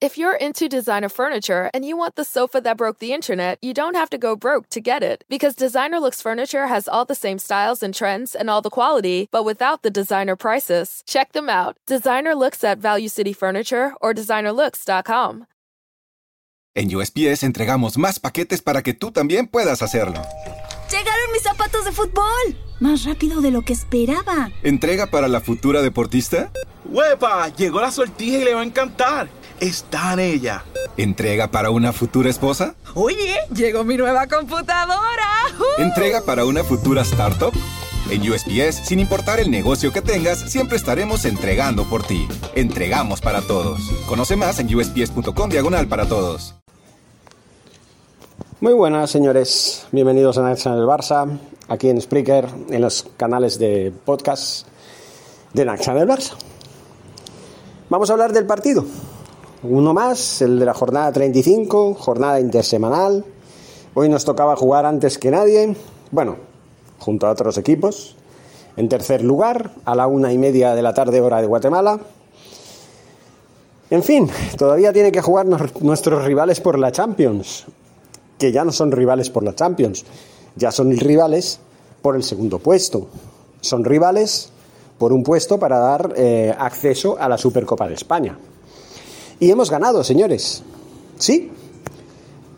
If you're into designer furniture and you want the sofa that broke the internet, you don't have to go broke to get it. Because Designer Looks Furniture has all the same styles and trends and all the quality, but without the designer prices. Check them out. Designer Looks at Value City Furniture or designerlooks.com. En USPS entregamos más paquetes para que tú también puedas hacerlo. ¡Llegaron mis zapatos de fútbol! Más rápido de lo que esperaba. ¿Entrega para la futura deportista? ¡Huepa! Llegó la sortija y le va a encantar. Está en ella. ¿Entrega para una futura esposa? Oye, llegó mi nueva computadora. ¡Uh! ¿Entrega para una futura startup? En USPS, sin importar el negocio que tengas, siempre estaremos entregando por ti. Entregamos para todos. Conoce más en usps.com diagonal para todos. Muy buenas, señores. Bienvenidos a Naxa del Barça, aquí en Spreaker, en los canales de podcast de Naxa del Barça. Vamos a hablar del partido. Uno más, el de la jornada 35, jornada intersemanal. Hoy nos tocaba jugar antes que nadie, bueno, junto a otros equipos. En tercer lugar, a la una y media de la tarde, hora de Guatemala. En fin, todavía tienen que jugar nuestros rivales por la Champions que ya no son rivales por la Champions, ya son rivales por el segundo puesto. Son rivales por un puesto para dar eh, acceso a la Supercopa de España. Y hemos ganado, señores. Sí,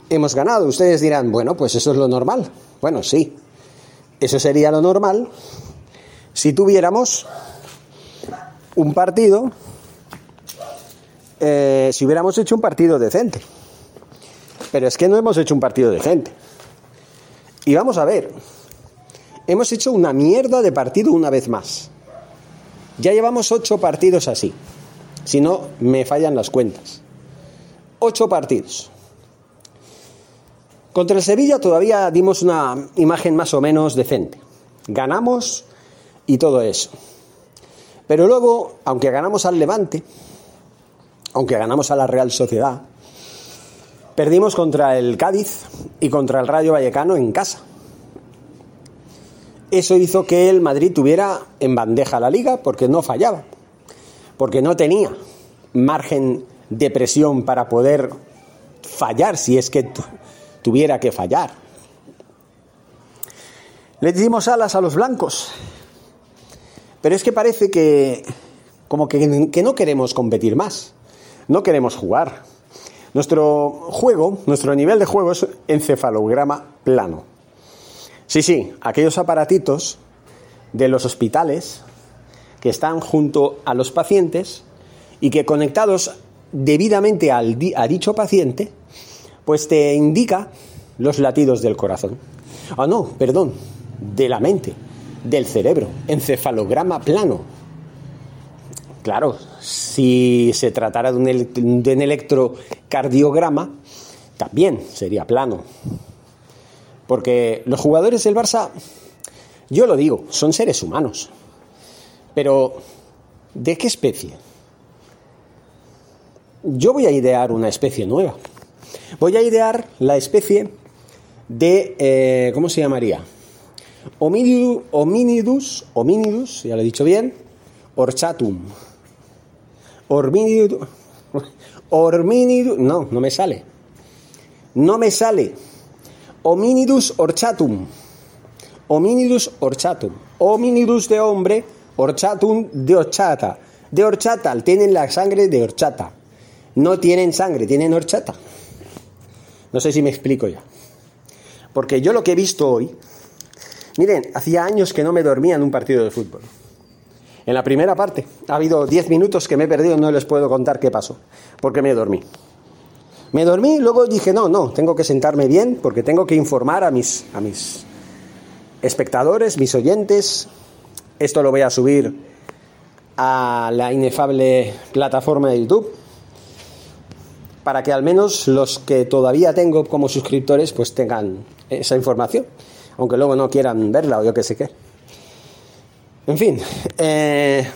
hemos ganado. Ustedes dirán, bueno, pues eso es lo normal. Bueno, sí, eso sería lo normal si tuviéramos un partido, eh, si hubiéramos hecho un partido decente. Pero es que no hemos hecho un partido de gente. Y vamos a ver, hemos hecho una mierda de partido una vez más. Ya llevamos ocho partidos así. Si no, me fallan las cuentas. Ocho partidos. Contra el Sevilla todavía dimos una imagen más o menos decente. Ganamos y todo eso. Pero luego, aunque ganamos al Levante, aunque ganamos a la Real Sociedad, Perdimos contra el Cádiz y contra el Rayo Vallecano en casa. Eso hizo que el Madrid tuviera en bandeja la liga porque no fallaba, porque no tenía margen de presión para poder fallar si es que tuviera que fallar. Le dimos alas a los blancos, pero es que parece que como que, no queremos competir más, no queremos jugar. Nuestro juego, nuestro nivel de juego es encefalograma plano. Sí, sí, aquellos aparatitos de los hospitales que están junto a los pacientes y que conectados debidamente al a dicho paciente, pues te indica los latidos del corazón. Ah, no, perdón, de la mente, del cerebro, encefalograma plano. Claro, si se tratara de un, electrocardiograma, también sería plano. Porque los jugadores del Barça, yo lo digo, son seres humanos. Pero, ¿de qué especie? Yo voy a idear una especie nueva. Voy a idear la especie de, eh, ¿cómo se llamaría? Hominidus, hominidus, hominidus, ya lo he dicho bien, orchatum. Horminidus. Horminidus. No, no me sale. No me sale. Hominidus orchatum. Hominidus orchatum. Hominidus de hombre, orchatum de horchata. De horchata, tienen la sangre de horchata. No tienen sangre, tienen horchata. No sé si me explico ya. Porque yo lo que he visto hoy, miren, hacía años que no me dormía en un partido de fútbol. En la primera parte ha habido 10 minutos que me he perdido, no les puedo contar qué pasó, porque me dormí. Me dormí luego dije, no, no, tengo que sentarme bien porque tengo que informar a mis, a mis espectadores, mis oyentes. Esto lo voy a subir a la inefable plataforma de YouTube para que al menos los que todavía tengo como suscriptores pues tengan esa información, aunque luego no quieran verla o yo qué sé qué. En fin, eh,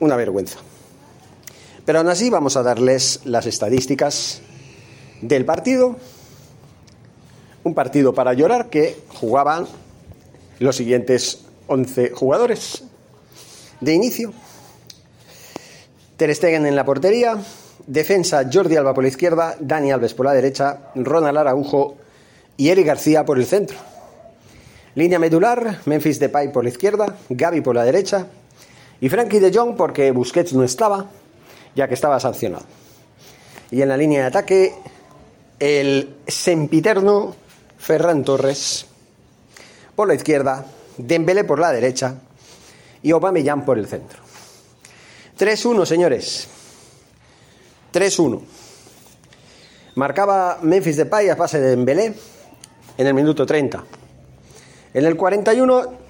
una vergüenza. Pero aún así vamos a darles las estadísticas del partido. Un partido para llorar que jugaban los siguientes 11 jugadores de inicio. Ter Stegen en la portería, defensa Jordi Alba por la izquierda, Dani Alves por la derecha, Ronald Araujo y Eric García por el centro. Línea medular, Memphis Depay por la izquierda, Gaby por la derecha y Frankie de Jong porque Busquets no estaba, ya que estaba sancionado. Y en la línea de ataque, el sempiterno Ferran Torres por la izquierda, Dembélé por la derecha y Aubameyang por el centro. 3-1, señores. 3-1. Marcaba Memphis Depay a pase de Dembélé en el minuto 30. En el 41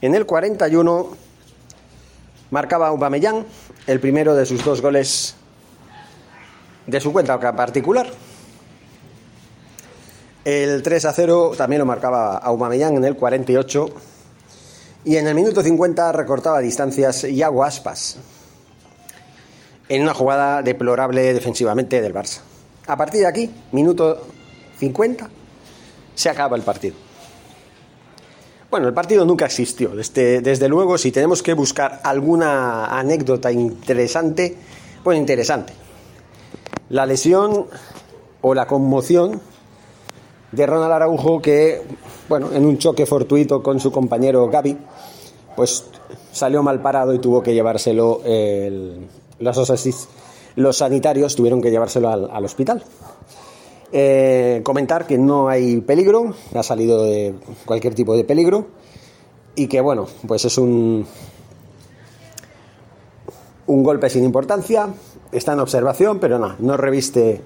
en el 41 marcaba Aubameyang el primero de sus dos goles de su cuenta particular. El 3 a 0 también lo marcaba Aubameyang en el 48 y en el minuto 50 recortaba distancias Iago Aspas en una jugada deplorable defensivamente del Barça. A partir de aquí, minuto 50, se acaba el partido. Bueno, el partido nunca existió. Desde, desde luego, si tenemos que buscar alguna anécdota interesante, pues interesante. La lesión o la conmoción de Ronald Araujo que, bueno, en un choque fortuito con su compañero Gaby, pues salió mal parado y tuvo que llevárselo, los, los, sanitarios tuvieron que llevárselo al, hospital. Eh, comentar que no hay peligro, ha salido de cualquier tipo de peligro y que, bueno, pues es un, un golpe sin importancia, está en observación, pero no, no reviste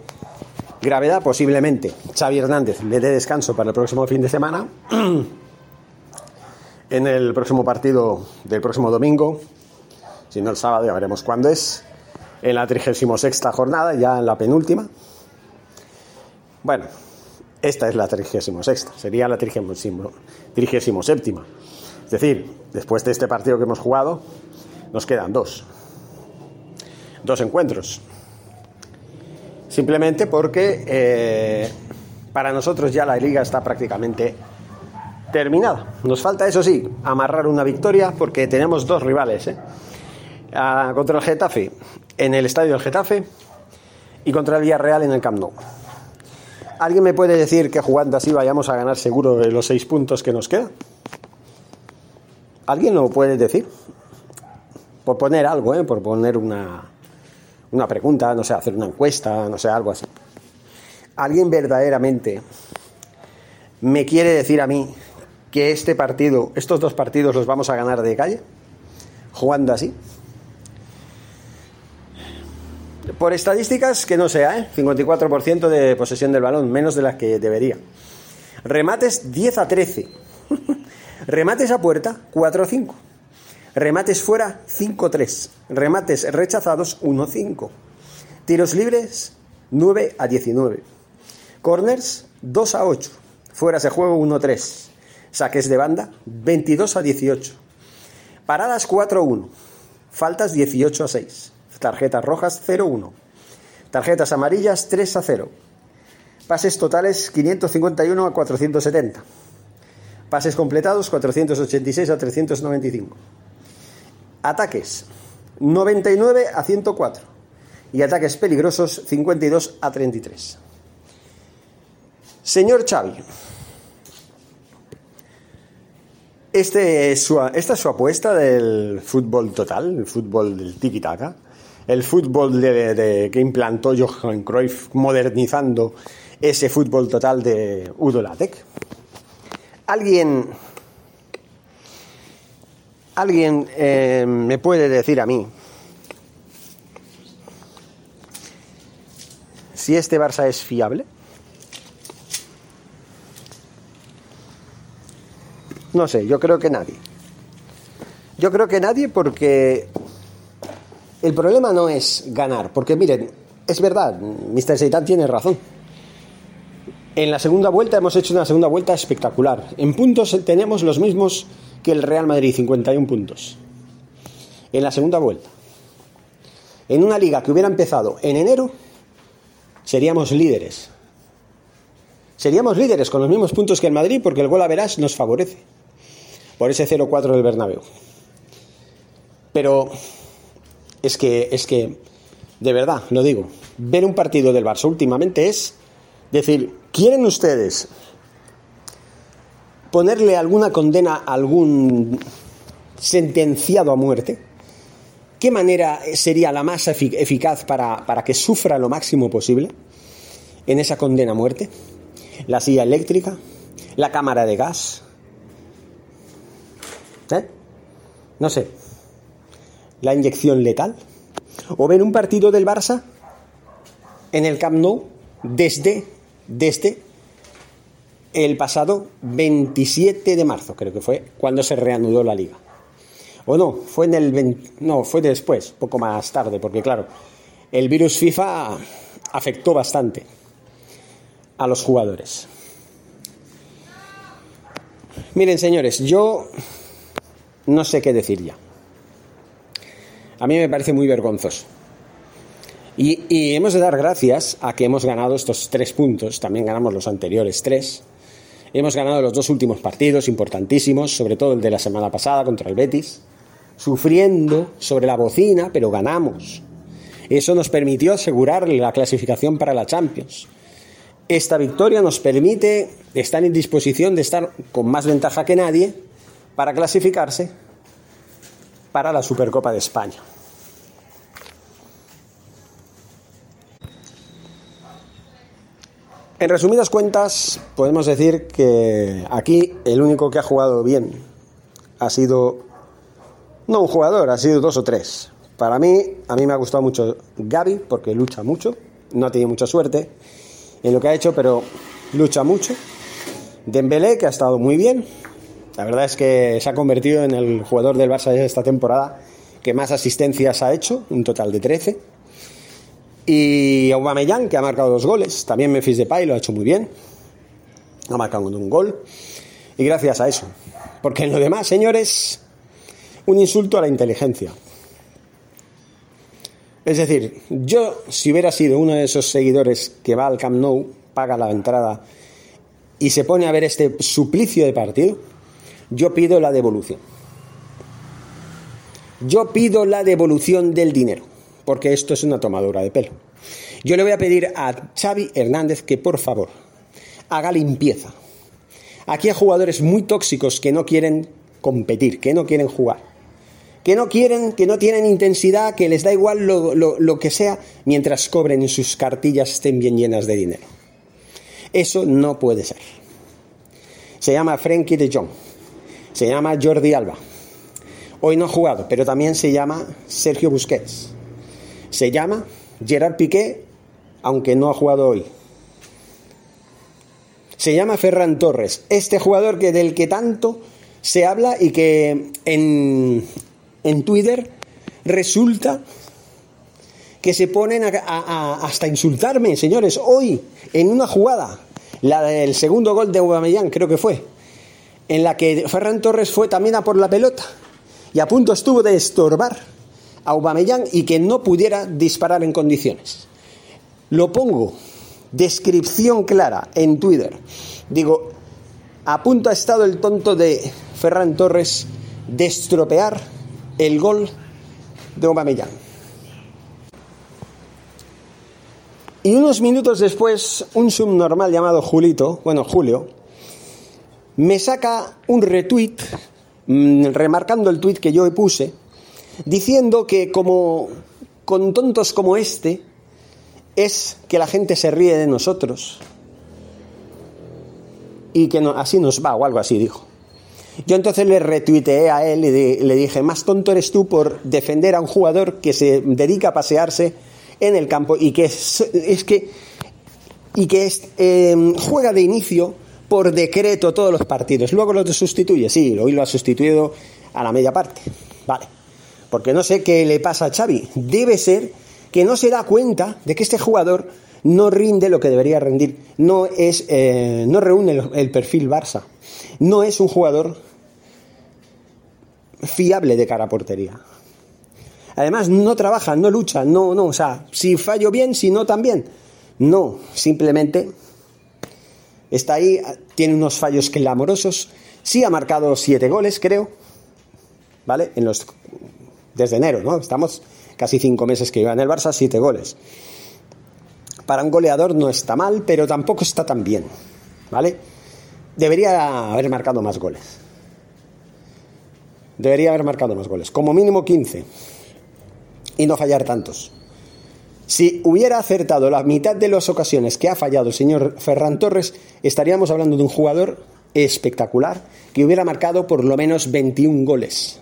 Gravedad, posiblemente. Xavi Hernández le dé descanso para el próximo fin de semana. en el próximo partido del próximo domingo, si no el sábado, ya veremos cuándo es. En la 36 jornada, ya en la penúltima. Bueno, esta es la 36, sería la 37. Es decir, después de este partido que hemos jugado, nos quedan dos. Dos encuentros. Simplemente porque eh, para nosotros ya la liga está prácticamente terminada. Nos falta, eso sí, amarrar una victoria porque tenemos dos rivales. ¿eh? Ah, contra el Getafe en el estadio del Getafe y contra el Villarreal en el Camp Nou. ¿Alguien me puede decir que jugando así vayamos a ganar seguro los seis puntos que nos quedan? ¿Alguien lo puede decir? Por poner algo, ¿eh? por poner una, una pregunta, no sé, hacer una encuesta, no sé, algo así. ¿Alguien verdaderamente me quiere decir a mí que este partido, estos dos partidos los vamos a ganar de calle? Jugando así. Por estadísticas, que no sea, ¿eh? 54% de posesión del balón, menos de las que debería. Remates 10 a 13. Remates a puerta 4 a 5. Remates fuera 5-3. Remates rechazados 1-5. Tiros libres 9 a 19. Corners 2 a 8. Fuera se juego 1-3. Saques de banda 22 a 18. Paradas 4-1. Faltas 18 a 6. Tarjetas rojas 0-1. Tarjetas amarillas 3 a 0. Pases totales 551 a 470. Pases completados 486 a 395. Ataques 99 a 104 y ataques peligrosos 52 a 33. Señor Xavi, este esta es su apuesta del fútbol total, el fútbol del tiki-taka, el fútbol de, que implantó Johan Cruyff modernizando ese fútbol total de Udo Lattek. ¿Alguien ¿Alguien eh, me puede decir a mí si este Barça es fiable? No sé, yo creo que nadie. Yo creo que nadie porque el problema no es ganar, porque miren, es verdad, Mr. Seitan tiene razón. En la segunda vuelta hemos hecho una segunda vuelta espectacular. En puntos tenemos los mismos que el Real Madrid, 51 puntos. En la segunda vuelta. En una liga que hubiera empezado en enero, seríamos líderes. Seríamos líderes con los mismos puntos que el Madrid porque el gol a verás nos favorece. Por ese 0-4 del Bernabéu. Pero es que, es que, de verdad, lo digo, ver un partido del Barça últimamente es decir, ¿quieren ustedes ponerle alguna condena a algún sentenciado a muerte? ¿Qué manera sería la más eficaz para, para que sufra lo máximo posible en esa condena a muerte? ¿La silla eléctrica? ¿La cámara de gas? ¿Eh? No sé. ¿La inyección letal? ¿O ver un partido del Barça en el Camp Nou desde, desde el pasado 27 de marzo, creo que fue, cuando se reanudó la liga? O no, fue en el no, fue después, poco más tarde, porque claro, el virus FIFA afectó bastante a los jugadores. Miren, señores, yo no sé qué decir ya. A mí me parece muy vergonzoso. Y, hemos de dar gracias a que hemos ganado estos tres puntos, también ganamos los anteriores tres. Hemos ganado los dos últimos partidos importantísimos, sobre todo el de la semana pasada contra el Betis, sufriendo sobre la bocina, pero ganamos. Eso nos permitió asegurar la clasificación para la Champions. Esta victoria nos permite estar en disposición de estar con más ventaja que nadie para clasificarse para la Supercopa de España. En resumidas cuentas, podemos decir que aquí el único que ha jugado bien ha sido no un jugador, ha sido dos o tres. Para mí, a mí me ha gustado mucho Gaby porque lucha mucho, no ha tenido mucha suerte en lo que ha hecho, pero lucha mucho. Dembélé, que ha estado muy bien. La verdad es que se ha convertido en el jugador del Barça de esta temporada que más asistencias ha hecho, un total de 13. Y Aubameyang, que ha marcado dos goles. También Memphis Depay lo ha hecho muy bien. Ha marcado un gol. Y gracias a eso. Porque en lo demás, señores, un insulto a la inteligencia. Es decir, yo si hubiera sido uno de esos seguidores que va al Camp Nou, paga la entrada y se pone a ver este suplicio de partido, yo pido la devolución. Yo pido la devolución del dinero, porque esto es una tomadura de pelo. Yo le voy a pedir a Xavi Hernández que por favor haga limpieza. Aquí hay jugadores muy tóxicos que no quieren competir, que no quieren jugar que no quieren, que no tienen intensidad, que les da igual lo, que sea, mientras cobren y sus cartillas estén bien llenas de dinero. Eso no puede ser. Se llama Frankie de Jong. Se llama Jordi Alba. Hoy no ha jugado, pero también se llama Sergio Busquets. Se llama Gerard Piqué, aunque no ha jugado hoy. Se llama Ferran Torres, este jugador que del que tanto se habla y que en, en Twitter, resulta que se ponen a, hasta insultarme, señores, hoy, en una jugada, la del segundo gol de Aubameyang, creo que fue, en la que Ferran Torres fue también a por la pelota y a punto estuvo de estorbar a Aubameyang y que no pudiera disparar en condiciones. Lo pongo, descripción clara en Twitter. Digo, a punto ha estado el tonto de Ferran Torres de estropear el gol de Aubameyang. Y unos minutos después, un subnormal llamado Julito, bueno, Julio, me saca un retweet mm, remarcando el tweet que yo puse, diciendo que como con tontos como este es que la gente se ríe de nosotros y que así nos va o algo así dijo. Yo entonces le retuiteé a él y le dije, más tonto eres tú por defender a un jugador que se dedica a pasearse en el campo y que es, que y que em, juega de inicio por decreto todos los partidos. Luego lo sustituye, sí, hoy lo ha sustituido a la media parte. Vale. Porque no sé qué le pasa a Xavi. Debe ser que no se da cuenta de que este jugador no rinde lo que debería rendir. No es, eh, no reúne el perfil Barça no es un jugador fiable de cara a portería. Además, no trabaja, no lucha, no, no, o sea, si fallo bien, si no también. No, simplemente está ahí, tiene unos fallos clamorosos. Sí ha marcado siete goles, creo, ¿vale? En los, desde enero, ¿no? Estamos casi cinco meses que lleva en el Barça, siete goles. Para un goleador no está mal, pero tampoco está tan bien, ¿vale? Debería haber marcado más goles. Debería haber marcado más goles, como mínimo 15, y no fallar tantos. Si hubiera acertado la mitad de las ocasiones que ha fallado el señor Ferran Torres, estaríamos hablando de un jugador espectacular que hubiera marcado por lo menos 21 goles.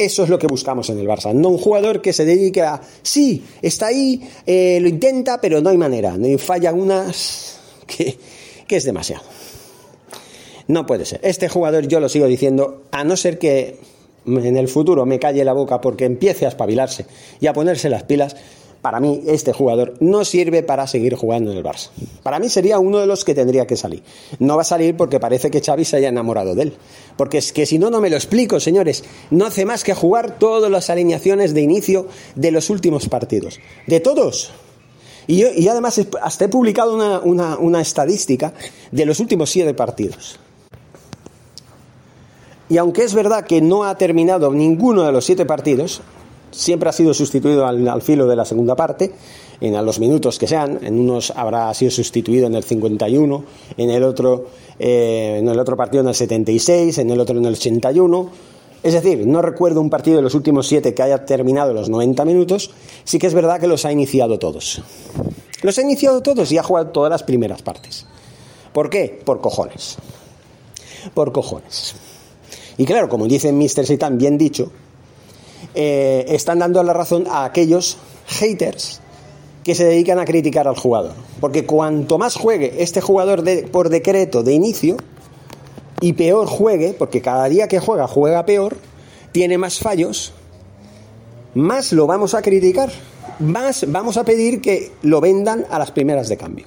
Eso es lo que buscamos en el Barça, no un jugador que se dedique a, sí, está ahí, eh, lo intenta, pero no hay manera, falla unas que, que es demasiado. No puede ser. Este jugador, yo lo sigo diciendo, a no ser que en el futuro me calle la boca porque empiece a espabilarse y a ponerse las pilas, para mí este jugador no sirve para seguir jugando en el Barça. Para mí sería uno de los que tendría que salir. No va a salir porque parece que Xavi se haya enamorado de él. Porque es que si no, no me lo explico, señores. No hace más que jugar todas las alineaciones de inicio de los últimos partidos. De todos. Y, además hasta he publicado una, una estadística de los últimos siete partidos. Y aunque es verdad que no ha terminado ninguno de los siete partidos, siempre ha sido sustituido al, filo de la segunda parte, en los minutos que sean, en unos habrá sido sustituido en el 51, en el otro, eh, en el otro partido en el 76, en el otro en el 81. Es decir, no recuerdo un partido de los últimos siete que haya terminado los 90 minutos, sí que es verdad que los ha iniciado todos. Los ha iniciado todos y ha jugado todas las primeras partes. ¿Por qué? Por cojones. Por cojones. Y claro, como dice Mr. Satan, bien dicho, eh, están dando la razón a aquellos haters que se dedican a criticar al jugador. Porque cuanto más juegue este jugador por decreto de inicio, y peor juegue, porque cada día que juega juega peor, tiene más fallos, más lo vamos a criticar, más vamos a pedir que lo vendan a las primeras de cambio.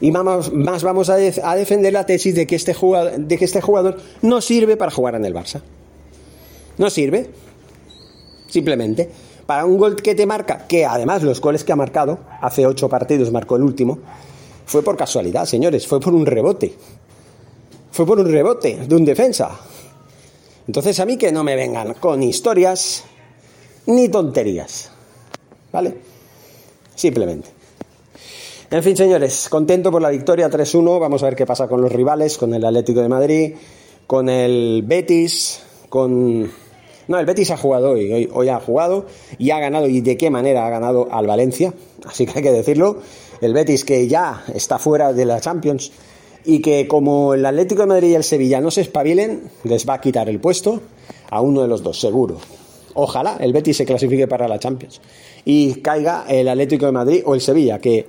Y más vamos a, a defender la tesis de que, este jugador, de que este jugador no sirve para jugar en el Barça. No sirve. Simplemente. Para un gol que te marca, que además los goles que ha marcado, hace ocho partidos marcó el último, fue por casualidad, señores, fue por un rebote. Fue por un rebote de un defensa. Entonces a mí que no me vengan con historias ni tonterías. ¿Vale? Simplemente. En fin, señores, contento por la victoria 3-1. Vamos a ver qué pasa con los rivales, con el Atlético de Madrid, con el Betis, con no, el Betis ha jugado hoy, hoy, ha jugado y ha ganado y de qué manera ha ganado al Valencia, así que hay que decirlo. El Betis que ya está fuera de la Champions y que como el Atlético de Madrid y el Sevilla no se espabilen, les va a quitar el puesto a uno de los dos, seguro. Ojalá el Betis se clasifique para la Champions y caiga el Atlético de Madrid o el Sevilla, que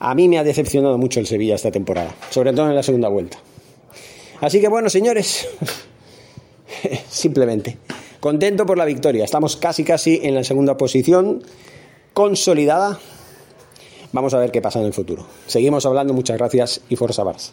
a mí me ha decepcionado mucho el Sevilla esta temporada, sobre todo en la segunda vuelta. Así que bueno, señores, simplemente Contento por la victoria. Estamos casi casi en la segunda posición consolidada. Vamos a ver qué pasa en el futuro. Seguimos hablando. Muchas gracias y Forza Barça.